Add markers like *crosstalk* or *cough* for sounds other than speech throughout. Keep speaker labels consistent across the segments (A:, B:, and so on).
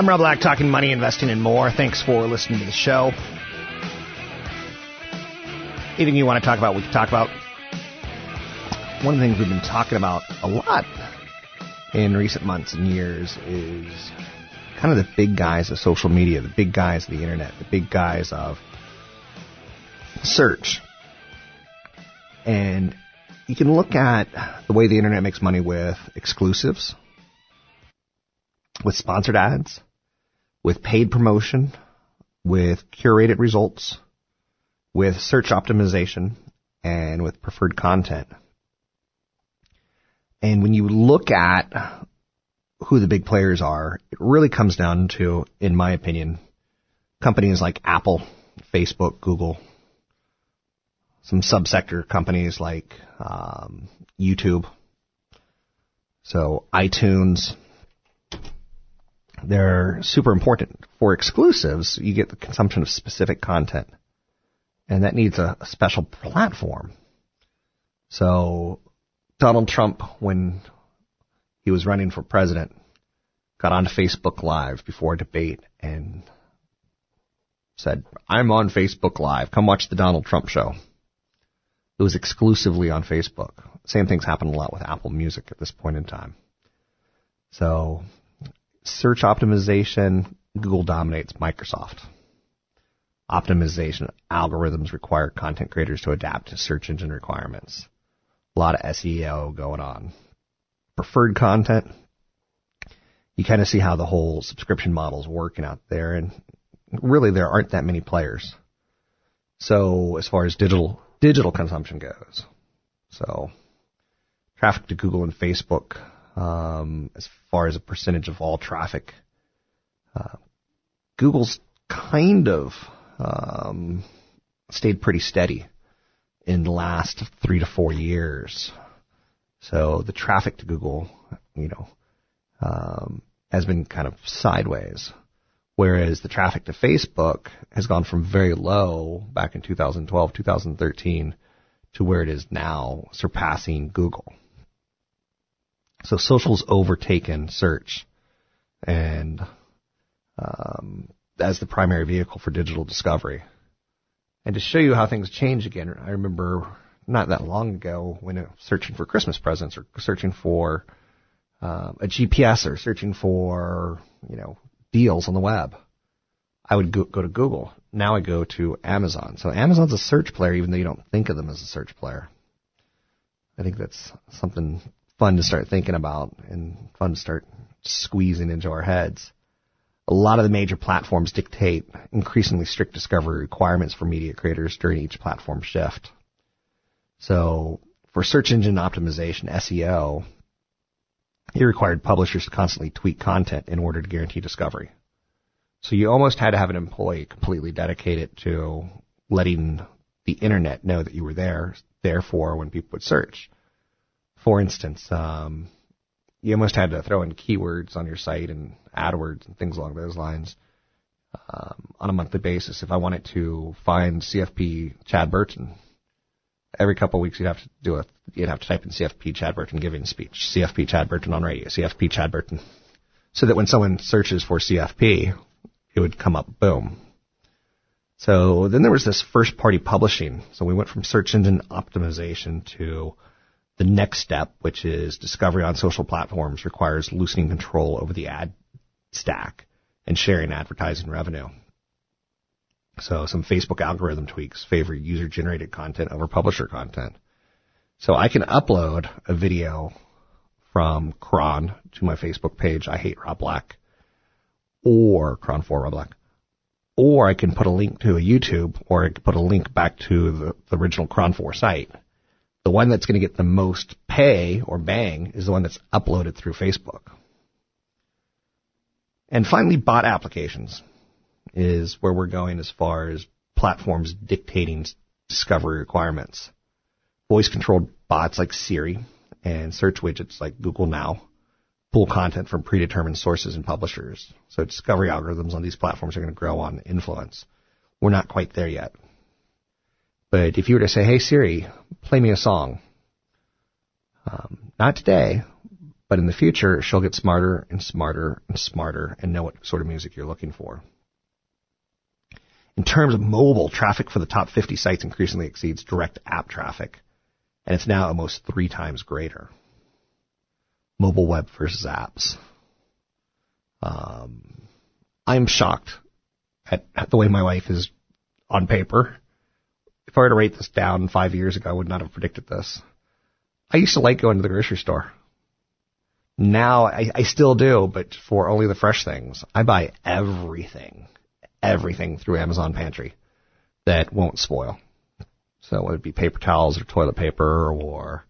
A: I'm Rob Black, talking money, investing, and more. Thanks for listening to the show. Anything you want to talk about, we can talk about. One of the things we've been talking about a lot in recent months and years is kind of the big guys of social media, the big guys of the internet, the big guys of search. And you can look at the way the internet makes money with exclusives, with sponsored ads, with paid promotion, with curated results, with search optimization, and with preferred content. And when you look at who the big players are, it really comes down to, in my opinion, companies like Apple, Facebook, Google, some subsector companies like um, YouTube, so iTunes, they're super important. For exclusives, you get the consumption of specific content. And that needs a, a special platform. So Donald Trump, when he was running for president, got on Facebook Live before a debate and said, I'm on Facebook Live. Come watch the Donald Trump show. It was exclusively on Facebook. Same things happen a lot with Apple Music at this point in time. So search optimization, Google dominates Microsoft. Optimization algorithms require content creators to adapt to search engine requirements. A lot of SEO going on. Preferred content, you kind of see how the whole subscription model is working out there, and really there aren't that many players. So as far as digital digital consumption goes, so traffic to Google and Facebook um, as far as a percentage of all traffic. Uh, Google's kind of um, stayed pretty steady in the last three to four years. So the traffic to Google, you know, um, has been kind of sideways, whereas the traffic to Facebook has gone from very low back in 2012, 2013 to where it is now, surpassing Google. So social's overtaken search, and um, as the primary vehicle for digital discovery. And to show you how things change again, I remember not that long ago when searching for Christmas presents or searching for um, a GPS or searching for you know deals on the web, I would go, go to Google. Now I go to Amazon. So Amazon's a search player, even though you don't think of them as a search player. I think that's something fun to start thinking about and fun to start squeezing into our heads. A lot of the major platforms dictate increasingly strict discovery requirements for media creators during each platform shift. So for search engine optimization, SEO, it required publishers to constantly tweak content in order to guarantee discovery. So you almost had to have an employee completely dedicated to letting the internet know that you were there, therefore when people would search. For instance, um, you almost had to throw in keywords on your site and AdWords and things along those lines um, on a monthly basis. If I wanted to find CFP Chad Burton, every couple of weeks you'd have to do a you'd have to type in CFP Chad Burton giving speech, CFP Chad Burton on radio, CFP Chad Burton, so that when someone searches for CFP, it would come up boom. So then there was this first party publishing. So we went from search engine optimization to the next step, which is discovery on social platforms requires loosening control over the ad stack and sharing advertising revenue. So some Facebook algorithm tweaks favor user generated content over publisher content. So I can upload a video from KRON to my Facebook page, I hate Rob Black, or KRON for Rob Black. Or I can put a link to a YouTube, or I can put a link back to the, the original KRON 4 site. The one that's going to get the most pay or bang is the one that's uploaded through Facebook. And finally, bot applications is where we're going as far as platforms dictating discovery requirements. Voice controlled bots like Siri and search widgets like Google Now pull content from predetermined sources and publishers. So discovery algorithms on these platforms are going to grow on influence. We're not quite there yet. But if you were to say, hey Siri, play me a song, um, not today, but in the future, she'll get smarter and smarter and smarter and know what sort of music you're looking for. In terms of mobile, traffic for the top 50 sites increasingly exceeds direct app traffic, and it's now almost three times greater. Mobile web versus apps. Um, I'm shocked at, at the way my life is on paper. If I were to rate this down five years ago, I would not have predicted this. I used to like going to the grocery store. Now I, I still do, but for only the fresh things. I buy everything, everything through Amazon Pantry that won't spoil. So it would be paper towels or toilet paper or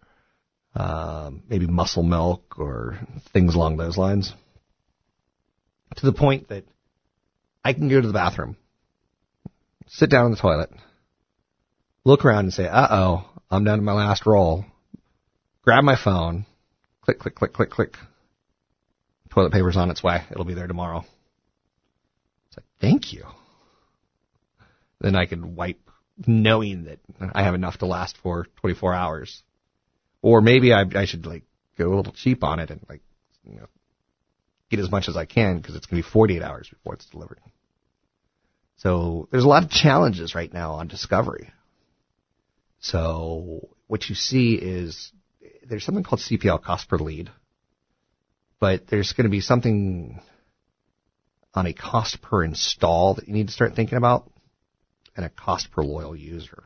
A: um, maybe muscle milk or things along those lines. To the point that I can go to the bathroom, sit down in the toilet, look around and say, uh oh, I'm down to my last roll. Grab my phone, click, click, click, click, click. Toilet paper's on its way. It'll be there tomorrow. It's like, thank you. Then I can wipe knowing that I have enough to last for 24 hours. Or maybe I, I should like go a little cheap on it and like, you know, get as much as I can because it's going to be 48 hours before it's delivered. So there's a lot of challenges right now on discovery. So what you see is there's something called CPL cost per lead, but there's going to be something on a cost per install that you need to start thinking about and a cost per loyal user.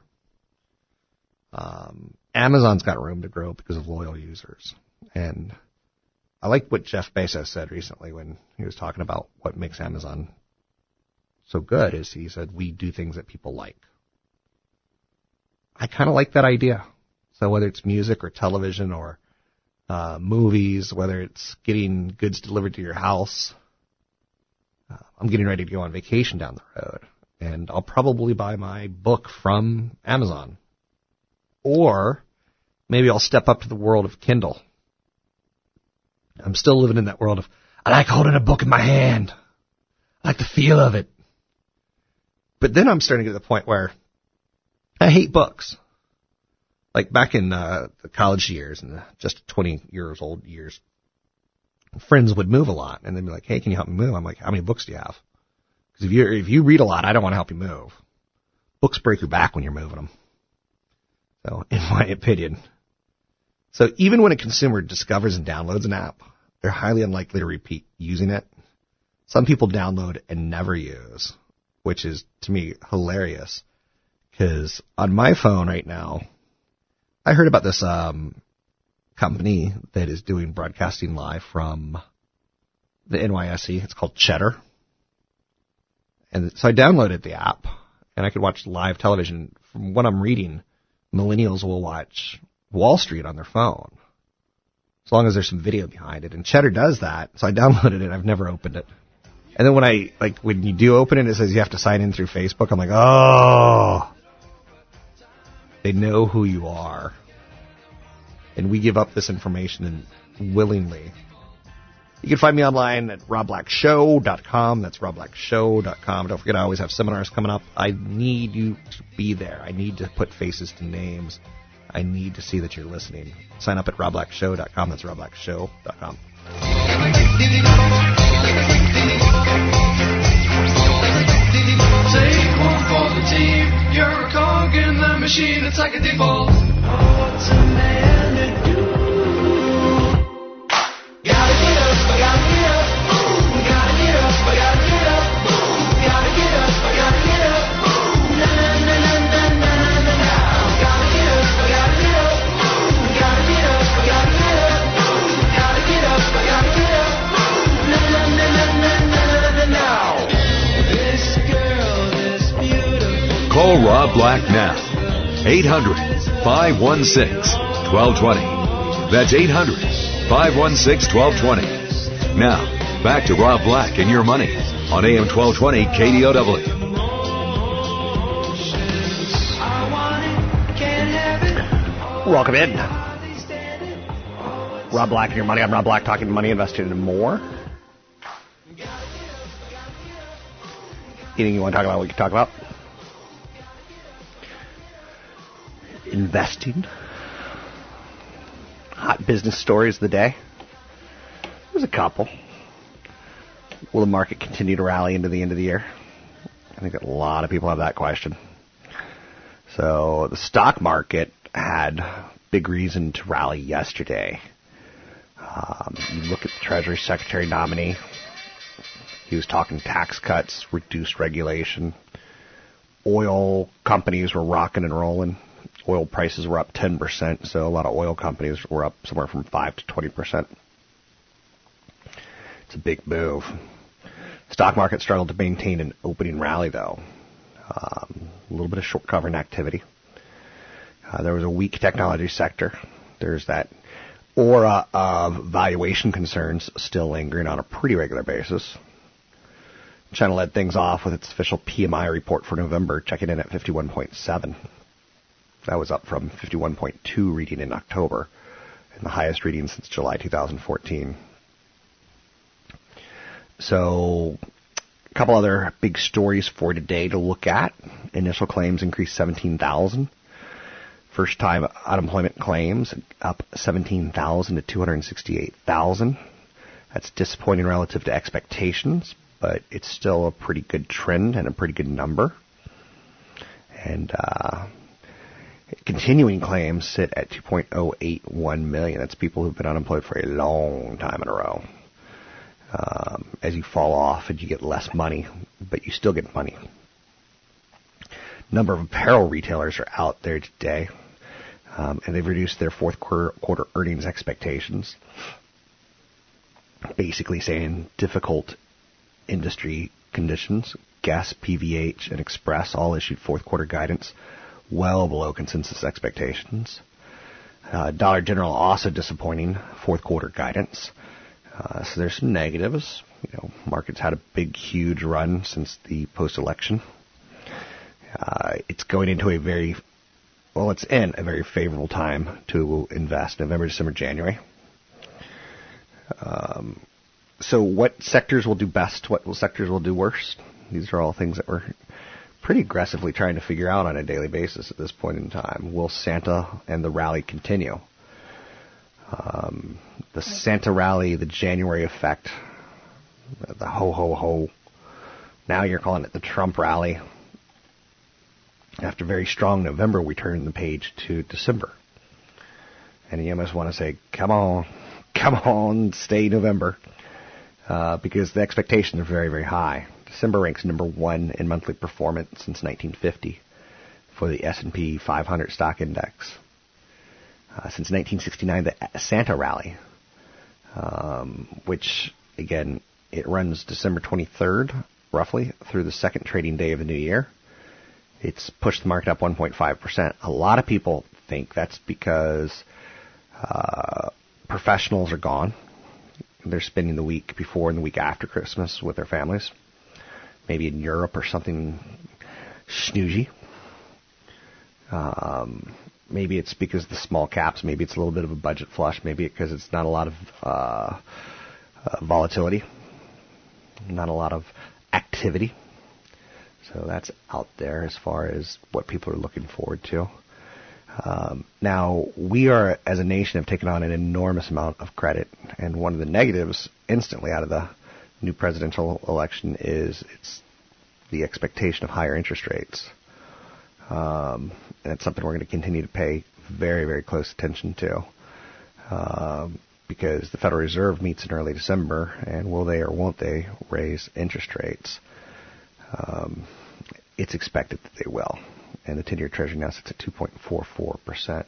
A: Um, Amazon's got room to grow because of loyal users. And I like what Jeff Bezos said recently when he was talking about what makes Amazon so good is he said, we do things that people like. I kind of like that idea. So whether it's music or television or uh, movies, whether it's getting goods delivered to your house, uh, I'm getting ready to go on vacation down the road, and I'll probably buy my book from Amazon, or maybe I'll step up to the world of Kindle. I'm still living in that world of I like holding a book in my hand. I like the feel of it. But then I'm starting to get to the point where I hate books. Like back in uh, the college years and just 20 years old years, friends would move a lot and they'd be like, "Hey, can you help me move?" I'm like, "How many books do you have?" Because if you if you read a lot, I don't want to help you move. Books break your back when you're moving them. So, *laughs* in my opinion. So even when a consumer discovers and downloads an app, they're highly unlikely to repeat using it. Some people download and never use, which is to me hilarious. Because on my phone right now, I heard about this um, company that is doing broadcasting live from the NYSE. It's called Cheddar. And so I downloaded the app and I could watch live television. From what I'm reading, millennials will watch Wall Street on their phone. As long as there's some video behind it. And Cheddar does that. So I *laughs* downloaded it. I've never opened it. And then when I, like, when you do open it, it says you have to sign in through Facebook. I'm like, oh. They know who you are. and we give up this information willingly. You can find me online at robblackshow.com. That's robblackshow.com. Don't forget, I always have seminars coming up. I need you to be there. I need to put faces to names. I need to see that you're listening. Sign up at robblackshow.com. That's robblackshow.com.
B: Take one for the team. You're a in the machine. It's like a default. Man
C: Call Rob Black now. 800 516 1220. That's 800 516 1220. Now, back to Rob Black and your money on AM 1220 KDOW.
A: Welcome in. Rob Black and your money. I'm Rob Black talking money, investing, and more. Anything you want to talk about, we can talk about. Investing. Hot business stories of the day. There's a couple. Will the market continue to rally into the end of the year? I think a lot of people have that question. So the stock market had big reason to rally yesterday. Um, you look at the Treasury Secretary nominee. He was talking tax cuts, reduced regulation. Oil companies were rocking and rolling. Oil prices were up 10%, so a lot of oil companies were up somewhere from 5 to 20%. It's a big move. Stock market struggled to maintain an opening rally, though. Um, a little bit of short covering activity. Uh, there was a weak technology sector. There's that aura of valuation concerns still lingering on a pretty regular basis. China led things off with its official PMI report for November, checking in at 51.7. That was up from 51.2 reading in October, and the highest reading since July 2014. So, a couple other big stories for today to look at. Initial claims increased 17,000. First time unemployment claims up 17,000 to 268,000. That's disappointing relative to expectations, but it's still a pretty good trend and a pretty good number. And uh, continuing claims sit at 2.081 million. That's people who've been unemployed for a long time in a row. Um, as you fall off and you get less money, but you still get money. Number of apparel retailers are out there today, um, and they've reduced their fourth quarter, quarter earnings expectations. Basically saying difficult industry conditions. Guess, PVH, and Express all issued fourth quarter guidance well below consensus expectations. Uh, Dollar General also disappointing fourth quarter guidance. Uh, so there's some negatives. You know, markets had a big, huge run since the post-election. Uh, it's going into a very, well, it's in a very favorable time to invest. November, December, January. Um, so what sectors will do best? What sectors will do worst? These are all things that we're pretty aggressively trying to figure out on a daily basis at this point in time. Will Santa and the rally continue? Um, the Santa rally, the January effect, the ho ho ho. Now you're calling it the Trump rally. After very strong November, we turn the page to December. And you almost want to say, come on, come on, stay November. Uh, because the expectations are very, very high. December ranks number one in monthly performance since 1950 for the S&P 500 stock index. Uh, since 1969, the Santa Rally, um, which again it runs December 23rd, roughly through the second trading day of the new year. It's pushed the market up 1.5 percent. A lot of people think that's because uh, professionals are gone. They're spending the week before and the week after Christmas with their families, maybe in Europe or something snoozy. Um, maybe it's because of the small caps. Maybe it's a little bit of a budget flush. Maybe because it's not a lot of uh, uh, volatility, not a lot of activity. So that's out there as far as what people are looking forward to. Um, now, we are, as a nation, have taken on an enormous amount of credit, and one of the negatives instantly out of the new presidential election is it's the expectation of higher interest rates. Um, and it's something we're going to continue to pay very, very close attention to. Um, because the Federal Reserve meets in early December, and will they or won't they raise interest rates? Um, it's expected that they will. And the 10 year Treasury now sits at 2.44%.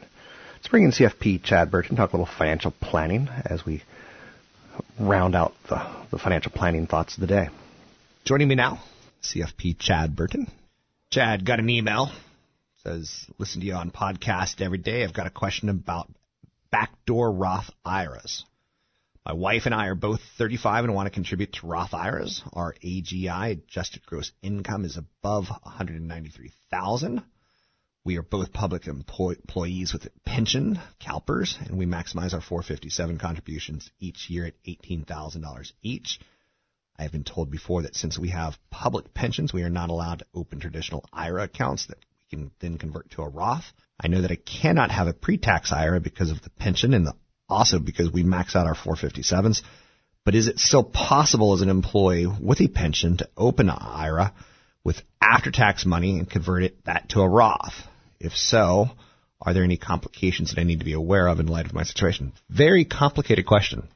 A: Let's bring in CFP Chad Burton, talk a little financial planning as we round out the, the financial planning thoughts of the day.
D: Joining me now, CFP Chad Burton. Chad got an email. Says, listen to you on podcast every day. I've got a question about backdoor Roth IRAs. My wife and I are both 35 and want to contribute to Roth IRAs. Our AGI adjusted gross income is above 193,000. We are both public employ- employees with pension, CalPERS, and we maximize our 457 contributions each year at $18,000 each. I have been told before that since we have public pensions, we are not allowed to open traditional IRA accounts that we can then convert to a Roth. I know that I cannot have a pre-tax IRA because of the pension and the, also because we max out our 457s. But is it still possible as an employee with a pension to open an IRA with after-tax money and convert it that to a Roth? If so, are there any complications that I need to be aware of in light of my situation? Very complicated question.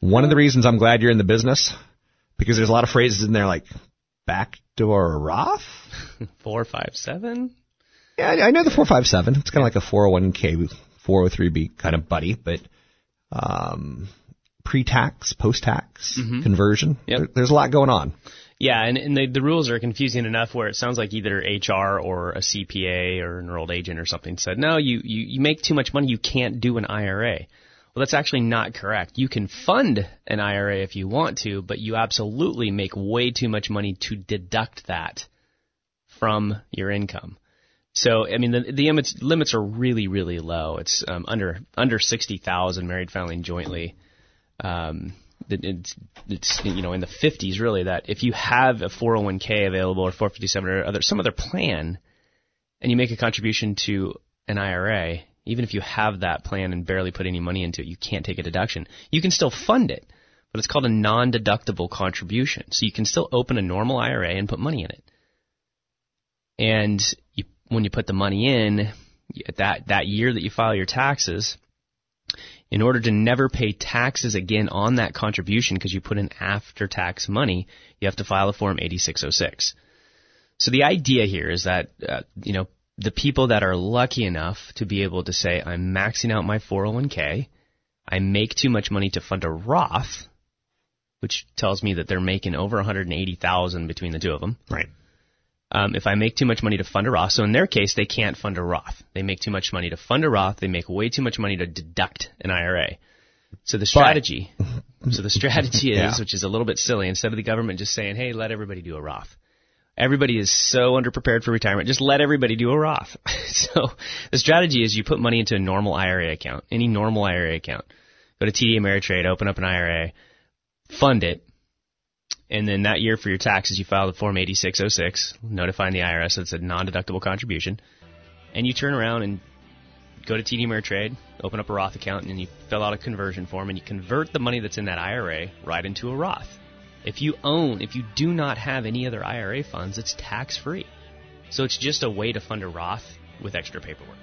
D: One of the reasons I'm glad you're in the business because there's a lot of phrases in there like backdoor Roth. *laughs*
E: Four, five, seven.
D: Yeah, I know the 457. It's kind of like a 401k, 403b kind of buddy, but um, pre-tax, post-tax conversion.
E: Yep.
D: There- there's a lot going on.
E: Yeah, and, and the, the rules are confusing enough where it sounds like either HR or a CPA or an enrolled agent or something said, no, you, you, you make too much money, you can't do an IRA. Well, that's actually not correct. You can fund an IRA if you want to, but you absolutely make way too much money to deduct that from your income. So, I mean, the, the limits, limits are really, really low. It's um, under under sixty thousand married filing jointly. Um, it's it's you know in the 50s really that if you have a 401k available or 457 or other some other plan and you make a contribution to an IRA even if you have that plan and barely put any money into it you can't take a deduction. You can still fund it but it's called a non-deductible contribution. So you can still open a normal IRA and put money in it. And you, when you put the money in that that year that you file your taxes in order to never pay taxes again on that contribution because you put in after tax money, you have to file a form 8606. So the idea here is that, uh, you know, the people that are lucky enough to be able to say, I'm maxing out my 401k, I make too much money to fund a Roth, which tells me that they're making over 180,000 between the two of them.
D: Right.
E: Um, if I make too much money to fund a Roth, so in their case, they can't fund a Roth. They make too much money to fund a Roth. They make way too much money to deduct an IRA. So the strategy, *laughs* so the strategy is,
D: Yeah.
E: which is a little bit silly, instead of the government just saying, "Hey, let everybody do a Roth," everybody is so underprepared for retirement. Just let everybody do a Roth. *laughs* so the strategy is you put money into a normal IRA account, any normal IRA account. Go to TD Ameritrade, open up an IRA, fund it, and then that year for your taxes, you file the Form 8606, notifying the IRS that it's a non-deductible contribution, and you turn around and go to TD Ameritrade, open up a Roth account, and you fill out a conversion form, and you convert the money that's in that IRA right into a Roth. If you own, if you do not have any other IRA funds, it's tax-free. So it's just a way to fund a Roth with extra paperwork.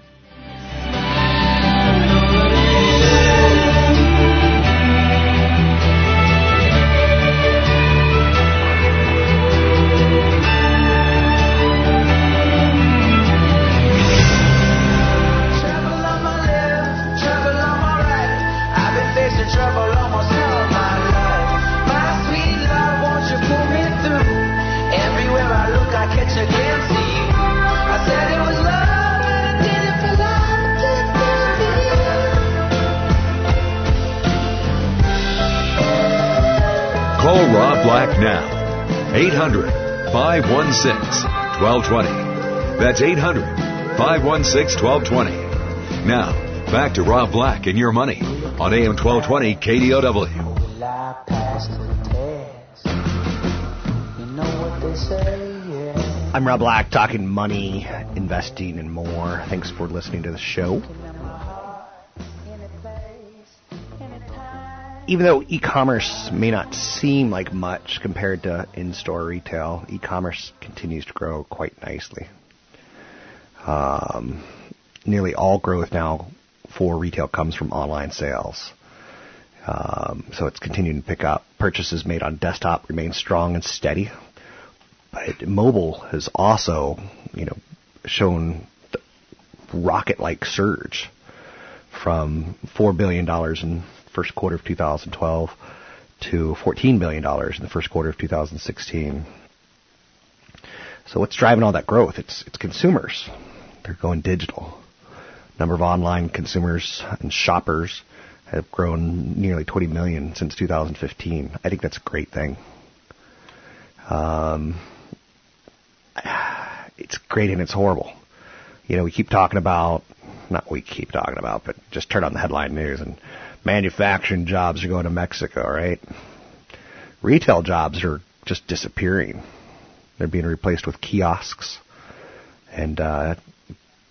C: 800 516 1220. That's 800 516 1220. Now, back to Rob Black and your money on AM 1220 KDOW.
A: I'm Rob Black, talking money, investing, and more. Thanks for listening to the show. Even though e-commerce may not seem like much compared to in-store retail, e-commerce continues to grow quite nicely. Um, nearly all growth now for retail comes from online sales. Um, so it's continuing to pick up. Purchases made on desktop remain strong and steady, but mobile has also, you know, shown rocket-like surge from four billion dollars in first quarter of 2012 to 14 billion dollars in the first quarter of 2016. So what's driving all that growth? It's it's consumers. They're going digital. Number of online consumers and shoppers have grown nearly 20 million since 2015. I think that's a great thing. Um, it's great and it's horrible. You know, we keep talking about, not we keep talking about, but just turn on the headline news and manufacturing jobs are going to Mexico, right? Retail jobs are just disappearing. They're being replaced with kiosks and, uh,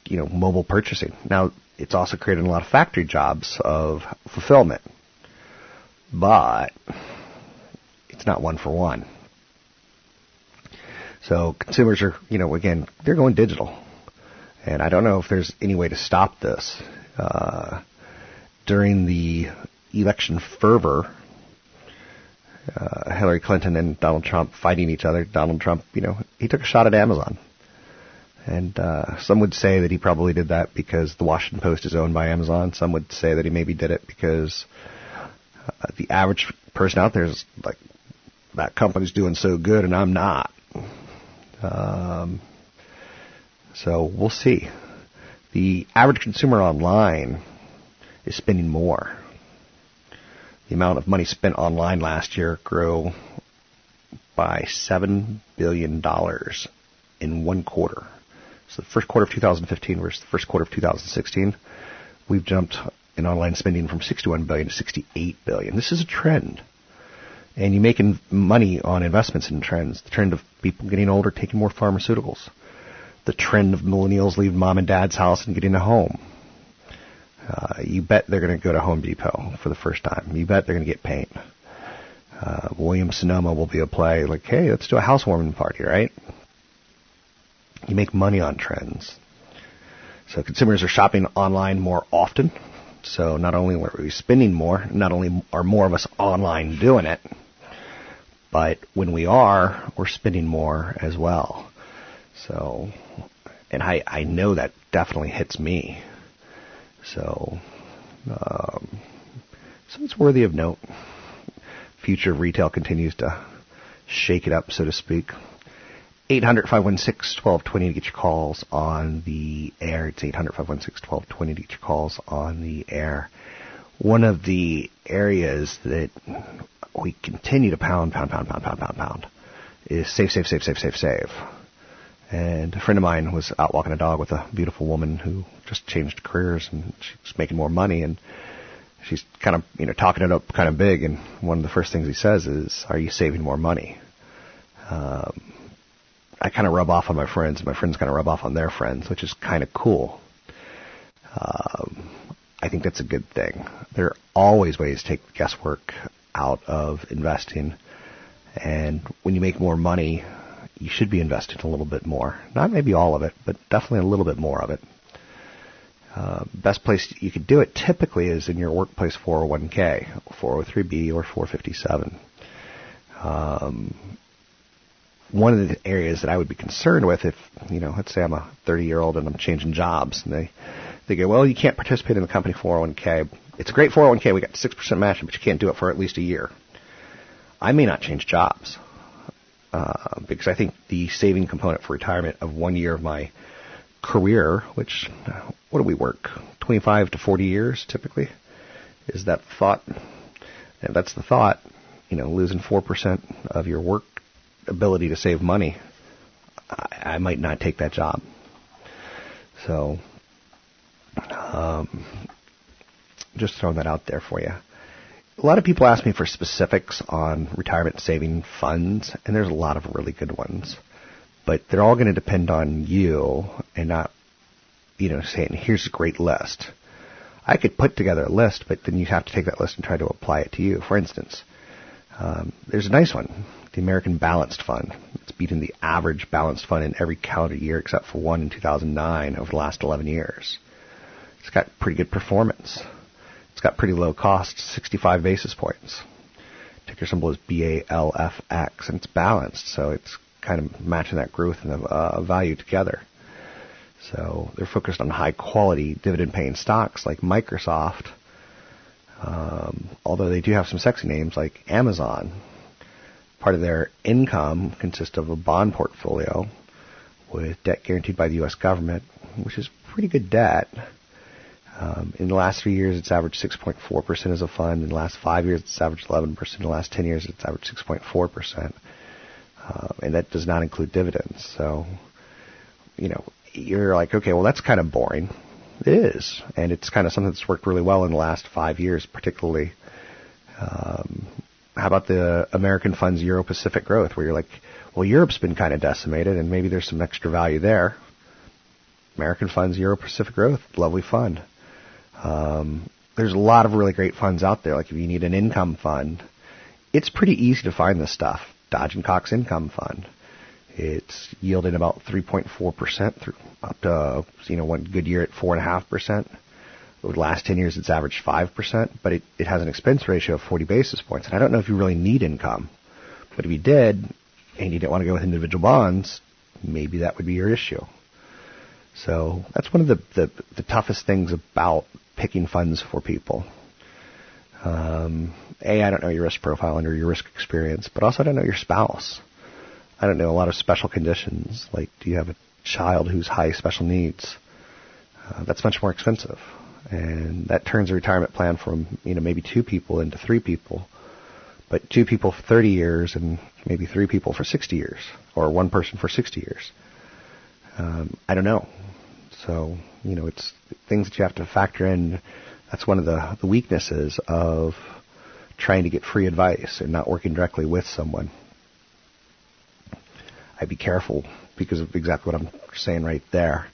A: you know, mobile purchasing. Now, it's also created a lot of factory jobs of fulfillment, but it's not one for one. So consumers are, you know, again, they're going digital. And I don't know if there's any way to stop this. Uh, during the election fervor, uh, Hillary Clinton and Donald Trump fighting each other, Donald Trump, you know, he took a shot at Amazon. And uh, some would say that he probably did that because the Washington Post is owned by Amazon. Some would say that he maybe did it because uh, the average person out there is like, that company's doing so good and I'm not. Um, so we'll see. The average consumer online is spending more. The amount of money spent online last year grew by $7 billion in one quarter. So the first quarter of 2015 versus the first quarter of 2016, we've jumped in online spending from 61 billion to 68 billion. This is a trend. And you're making money on investments in trends. The trend of people getting older, taking more pharmaceuticals. The trend of millennials leaving mom and dad's house and getting a home. Uh, you bet they're going to go to Home Depot for the first time. You bet they're going to get paint. Uh, William Sonoma will be a play like, hey, let's do a housewarming party, right? You make money on trends. So consumers are shopping online more often. So not only are we spending more, not only are more of us online doing it, but when we are, we're spending more as well. So, and I, I know that definitely hits me. So, um, so it's worthy of note. Future of retail continues to shake it up, so to speak. 800-516-1220 to get your calls on the air. It's 800-516-1220 to get your calls on the air. One of the areas that we continue to pound, pound, pound, pound, pound, pound, pound is save, save, save, save, save, save. And a friend of mine was out walking a dog with a beautiful woman who just changed careers and she's making more money and she's kind of, you know, talking it up kind of big and one of the first things he says is, are you saving more money? Um, I kind of rub off on my friends, and my friends kind of rub off on their friends, which is kind of cool. Um, I think that's a good thing. There are always ways to take guesswork out of investing, and when you make more money, you should be investing a little bit more. Not maybe all of it, but definitely a little bit more of it. Uh, best place you could do it typically is in your workplace 401k, 403b, or 457. Um, one of the areas that I would be concerned with if, you know, let's say I'm a 30 year old and I'm changing jobs and they, they go, well, you can't participate in the company 401k. It's a great 401k. We got 6% matching, but you can't do it for at least a year. I may not change jobs. Uh, because I think the saving component for retirement of one year of my career, which, what do we work? 25 to 40 years typically? Is that thought? And that's the thought, you know, losing 4% of your work ability to save money, I, I might not take that job. So, Um, just throwing that out there for you. A lot of people ask me for specifics on retirement saving funds, and there's a lot of really good ones. But they're all going to depend on you and not, you know, saying, here's a great list. I could put together a list, but then you have to take that list and try to apply it to you. For instance, um, there's a nice one, the American Balanced Fund. It's beaten the average balanced fund in every calendar year except for one in 2009 over the last 11 years. It's got pretty good performance. It's got pretty low cost, 65 basis points. Ticker symbol is BALFX, and it's balanced, so it's kind of matching that growth and the uh, value together. So they're focused on high quality dividend paying stocks like Microsoft, um, although they do have some sexy names like Amazon. Part of their income consists of a bond portfolio with debt guaranteed by the U.S. government, which is pretty good debt. Um, in the last three years, it's averaged 6.4% as a fund. In the last five years, it's averaged 11%. In the last 10 years, it's averaged 6.4%. Uh, and that does not include dividends. So, you know, you're like, okay, well, that's kind of boring. It is. And it's kind of something that's worked really well in the last five years, particularly. Um, how about the American funds Euro Pacific growth, where you're like, well, Europe's been kind of decimated, and maybe there's some extra value there. American funds Euro Pacific growth, lovely fund. Um, there's a lot of really great funds out there. Like if you need an income fund, it's pretty easy to find this stuff. Dodge and Cox Income Fund. It's yielding about 3.4% through up to you know one good year at four and a half percent. Over the last 10 years, it's averaged 5%, but it, it has an expense ratio of 40 basis points. And I don't know if you really need income, but if you did, and you didn't want to go with individual bonds, maybe that would be your issue. So that's one of the, the, the toughest things about picking funds for people. Um, a, I don't know your risk profile under your risk experience, but also I don't know your spouse. I don't know a lot of special conditions, like do you have a child who's high special needs? Uh, that's much more expensive, and that turns a retirement plan from you know maybe two people into three people, but two people for 30 years and maybe three people for 60 years, or one person for 60 years. Um, I don't know. So you know, it's things that you have to factor in. That's one of the, the weaknesses of trying to get free advice and not working directly with someone. I'd be careful because of exactly what I'm saying right there.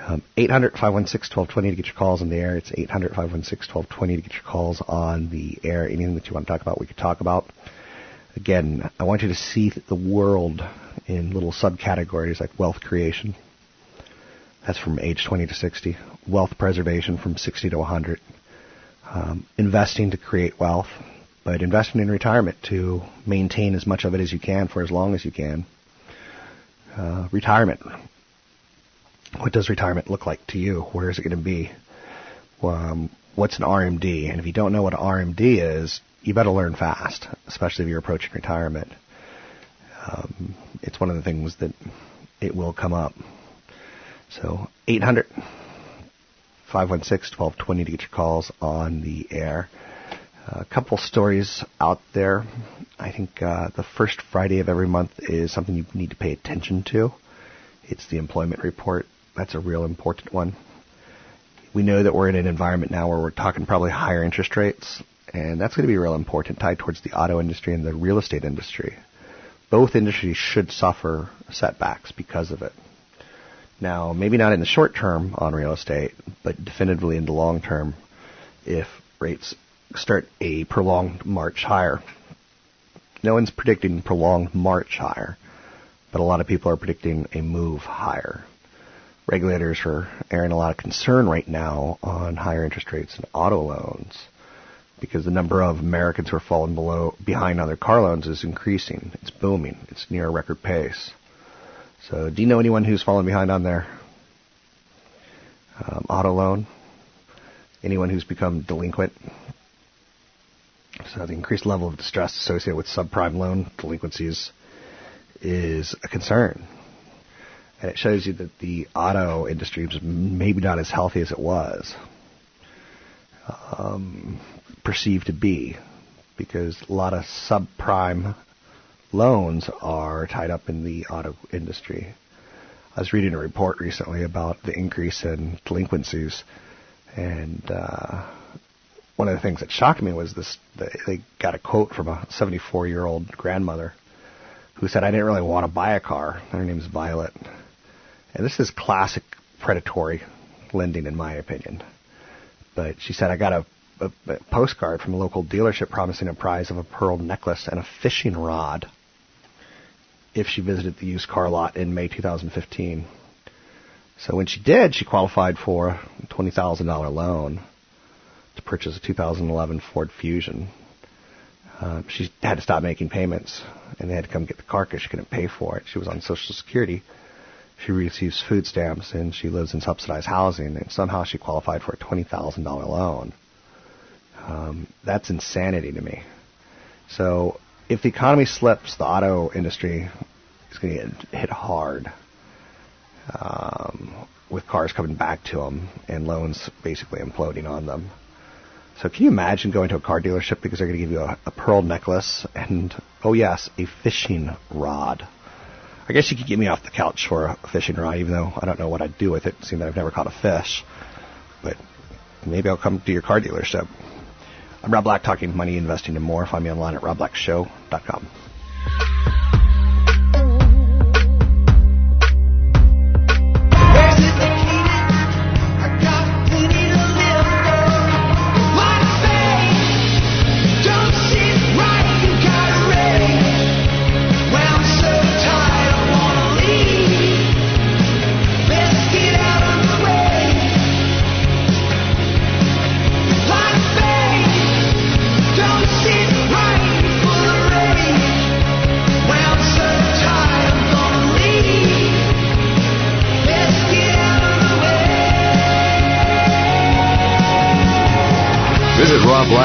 A: Um, 800-516-1220 to get your calls on the air. It's 800-516-1220 to get your calls on the air. Anything that you want to talk about, we could talk about. Again, I want you to see the world in little subcategories like wealth creation. That's from age 20 to 60. Wealth preservation from 60 to 100. Um, investing to create wealth, but investing in retirement to maintain as much of it as you can for as long as you can. Uh, retirement. What does retirement look like to you? Where is it going to be? Um, what's an RMD? And if you don't know what an RMD is, you better learn fast, especially if you're approaching retirement. Um, it's one of the things that it will come up. So 800 516 1220 to get your calls on the air. A couple stories out there. I think uh, the first Friday of every month is something you need to pay attention to. It's the employment report. That's a real important one. We know that we're in an environment now where we're talking probably higher interest rates, and that's going to be real important, tied towards the auto industry and the real estate industry. Both industries should suffer setbacks because of it. Now, maybe not in the short term on real estate, but definitively in the long term if rates start a prolonged march higher. No one's predicting prolonged march higher, but a lot of people are predicting a move higher. Regulators are airing a lot of concern right now on higher interest rates and auto loans because the number of Americans who are falling below behind on their car loans is increasing. It's booming. It's near a record pace. So, do you know anyone who's fallen behind on their um, auto loan? Anyone who's become delinquent? So, the increased level of distress associated with subprime loan delinquencies is a concern. And it shows you that the auto industry is maybe not as healthy as it was um, perceived to be, because a lot of subprime loans are tied up in the auto industry. I was reading a report recently about the increase in delinquencies, And uh, one of the things that shocked me was this: they, got a quote from a 74 year old grandmother who said, "I didn't really want to buy a car." Her name's Violet, and this is classic predatory lending, in my opinion. But she said, "I got a, a, a postcard from a local dealership promising a prize of a pearl necklace and a fishing rod." If she visited the used car lot in May 2015. So when she did, she qualified for a $20,000 loan to purchase a 2011 Ford Fusion. Uh, she had to stop making payments, and they had to come get the car because she couldn't pay for it. She was on Social Security. She receives food stamps, and she lives in subsidized housing, and somehow she qualified for a $20,000 loan. Um, that's insanity to me. So if the economy slips, the auto industry is going to get hit hard um, with cars coming back to them and loans basically imploding on them. So can you imagine going to a car dealership because they're going to give you a, a pearl necklace and, oh yes, a fishing rod. I guess you could get me off the couch for a fishing rod, even though I don't know what I'd do with it, seeing that I've never caught a fish. But maybe I'll come to your car dealership. I'm Rob Black, talking money, investing, and more. Find me online at robblackshow.com.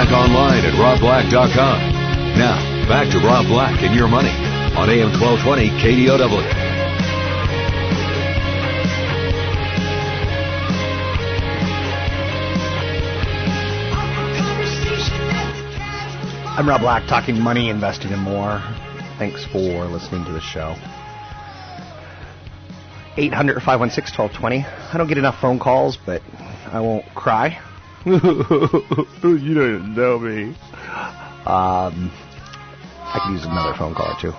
C: Black online at robblack.com. Now, back to Rob Black and your money on AM 1220 KDOW.
A: I'm Rob Black, talking money, investing, and more. Thanks for listening to the show. 800 516 1220. I don't get enough phone calls, but I won't cry. *laughs* you don't know me. Um, I could use another phone call or two.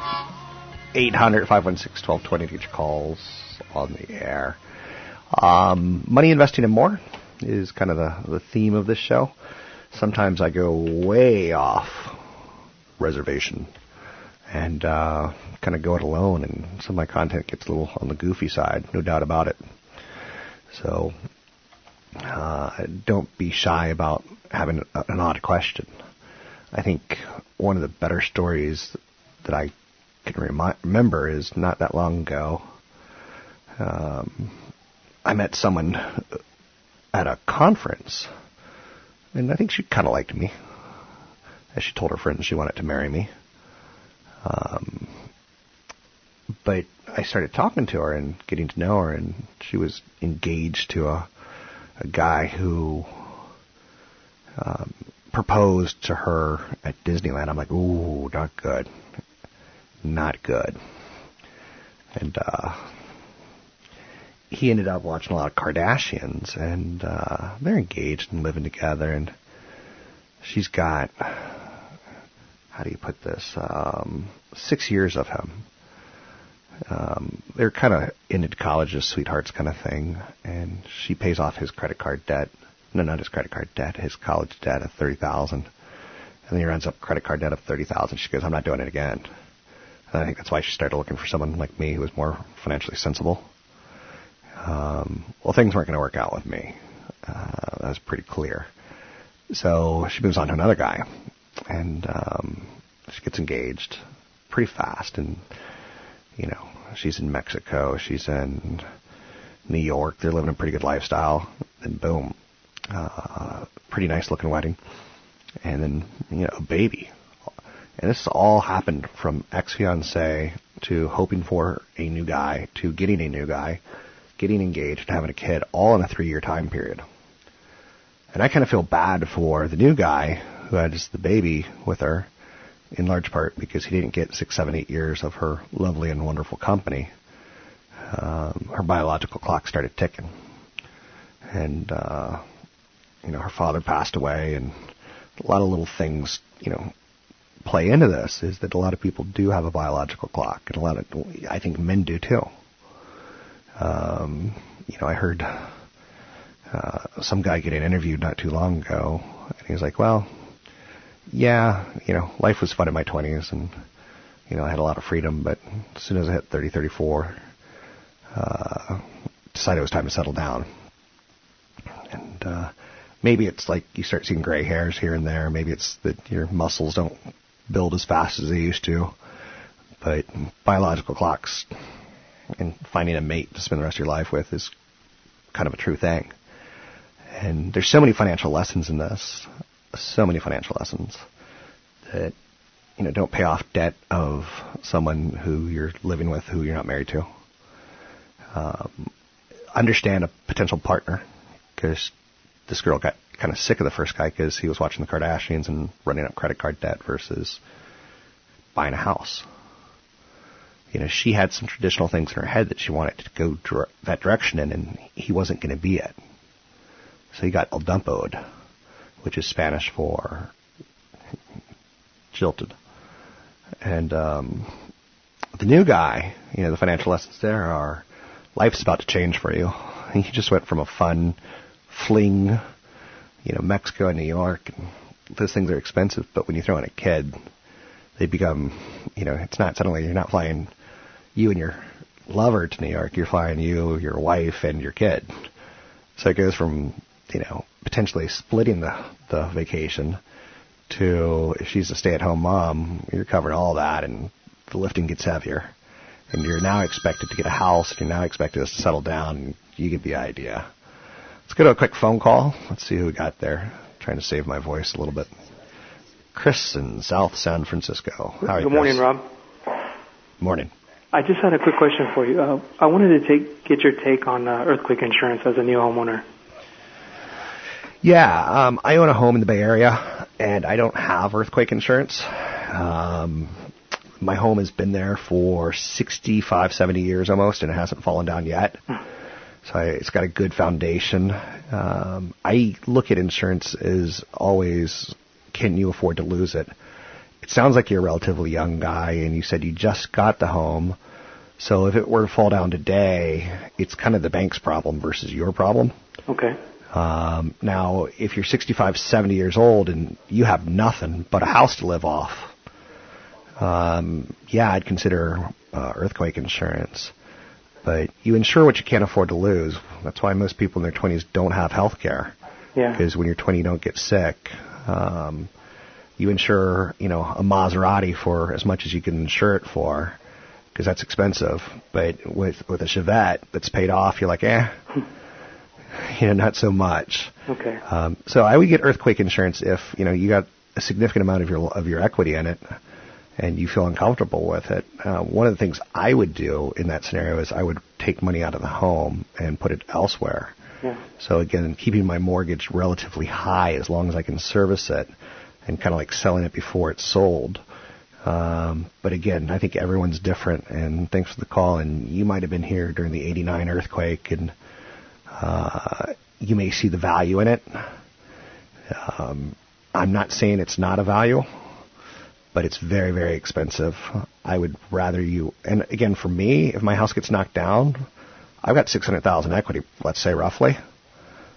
A: 800 516 1220 to get your calls on the air. Um, money, investing, and more is kind of the, the theme of this show. Sometimes I go way off reservation and uh, kind of go it alone, and some of my content gets a little on the goofy side, no doubt about it. So uh, don't be shy about having an odd question. I think one of the better stories that I can remi- remember is not that long ago. Um, I met someone at a conference, and I think she kind of liked me. As she told her friends she wanted to marry me. Um, but I started talking to her and getting to know her, and she was engaged to a a guy who um, proposed to her at Disneyland. I'm like, ooh, not good, not good. And uh, he ended up watching a lot of Kardashians, and uh, they're engaged and living together. And she's got, how do you put this, um, six years of him. Um, they're kind of ended college as sweethearts kind of thing, and she pays off his credit card debt. No, not his credit card debt, his college debt of thirty thousand, and then he runs up credit card debt of thirty thousand. She goes, "I'm not doing it again." And I think that's why she started looking for someone like me who was more financially sensible. Um, well, things weren't going to work out with me. Uh, that was pretty clear. So she moves on to another guy, and um, she gets engaged pretty fast, and you know, she's in Mexico, she's in New York, they're living a pretty good lifestyle, and boom, uh, pretty nice looking wedding, and then you know a baby, and this all happened from ex fiance to hoping for a new guy to getting a new guy, getting engaged and having a kid, all in a three year time period. And I kind of feel bad for the new guy who had just the baby with her in large part because he didn't get six, seven, eight years of her lovely and wonderful company. Um, her biological clock started ticking, and uh, you know her father passed away, and a lot of little things you know play into this. Is that a lot of people do have a biological clock, and a lot of I think men do too. Um, you know, I heard uh, some guy getting interviewed not too long ago, and he was like, "Well, yeah, you know, life was fun in my 20s, and you know, I had a lot of freedom, but as soon as I hit 30, 34, uh, decided it was time to settle down. And uh, maybe it's like you start seeing gray hairs here and there. Maybe it's that your muscles don't build as fast as they used to. But biological clocks and finding a mate to spend the rest of your life with is kind of a true thing. And there's so many financial lessons in this, so many financial lessons that you know don't pay off debt of someone who you're living with who you're not married to. Um, understand a potential partner because this girl got kind of sick of the first guy because he was watching the Kardashians and running up credit card debt versus buying a house. You know, she had some traditional things in her head that she wanted to go dir- that direction in, and he wasn't going to be it. So he got el dumpoed, which is Spanish for jilted. And um, the new guy, you know, the financial lessons there are life's about to change for you. *laughs* He just went from a fun fling, you know, Mexico and New York, and those things are expensive. But when you throw in a kid, they become, you know, it's not suddenly you're not flying you and your lover to New York. You're flying you, your wife, and your kid. So it goes from, you know, potentially splitting the the vacation to if she's a stay-at-home mom, you're covering all that, and the lifting gets heavier. And you're now expected to get a house, and you're now expected to settle down. And you get the idea. Let's go to a quick phone call. Let's see who we got there. trying to save my voice a little bit. Chris in South San Francisco. How are you,
F: Good morning,
A: Chris?
F: Rob.
A: Morning.
F: I just had a quick question for you. Uh, I wanted to take get your take on uh, earthquake insurance as a new homeowner.
A: Yeah, um, I own a home in the Bay Area, and I don't have earthquake insurance. Um, my home has been there for 65, 70 years almost, and it hasn't fallen down yet. So I, it's got a good foundation. Um, I look at insurance as always, can you afford to lose it? It sounds like you're a relatively young guy, and you said you just got the home. So if it were to fall down today, it's kind of the bank's problem versus your problem.
F: Okay.
A: Um, now, if you're 65, 70 years old and you have nothing but a house to live off, um, yeah, I'd consider uh, earthquake insurance. But you insure what you can't afford to lose. That's why most people in their 20s don't have health care.
F: Yeah.
A: Because when you're 20, you don't get sick. Um, you insure, you know, a Maserati for as much as you can insure it for, because that's expensive. But with with a Chevette that's paid off, you're like, eh, *laughs* *laughs* you know, not so much.
F: Okay.
A: Um, so I would get earthquake insurance if you know you got a significant amount of your of your equity in it, and you feel uncomfortable with it. Uh, one of the things I would do in that scenario is I would take money out of the home and put it elsewhere.
F: Yeah.
A: So again, keeping my mortgage relatively high as long as I can service it, and kind of like selling it before it's sold. Um, but again, I think everyone's different. And thanks for the call. And you might have been here during the '89 earthquake, and uh, you may see the value in it. Um, I'm not saying it's not a value, but it's very, very expensive. I would rather you. And again, for me, if my house gets knocked down, I've got 600,000 equity. Let's say roughly.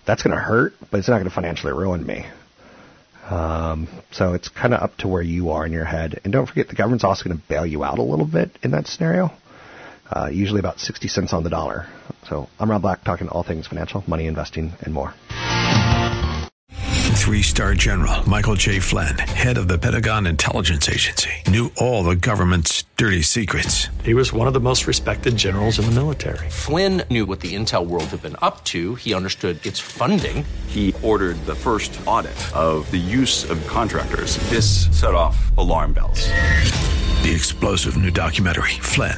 A: That's going to hurt, but it's not going to financially ruin me. Um, so it's kind of up to where you are in your head. And don't forget, the government's also going to bail you out a little bit in that scenario. Uh, usually about 60 cents on the dollar. So I'm Rob Black, talking all things financial, money, investing, and more.
G: Three star general Michael J. Flynn, head of the Pentagon Intelligence Agency, knew all the government's dirty secrets.
H: He was one of the most respected generals in the military.
I: Flynn knew what the intel world had been up to. He understood its funding.
J: He ordered the first audit of the use of contractors. This set off alarm bells.
G: The explosive new documentary, Flynn,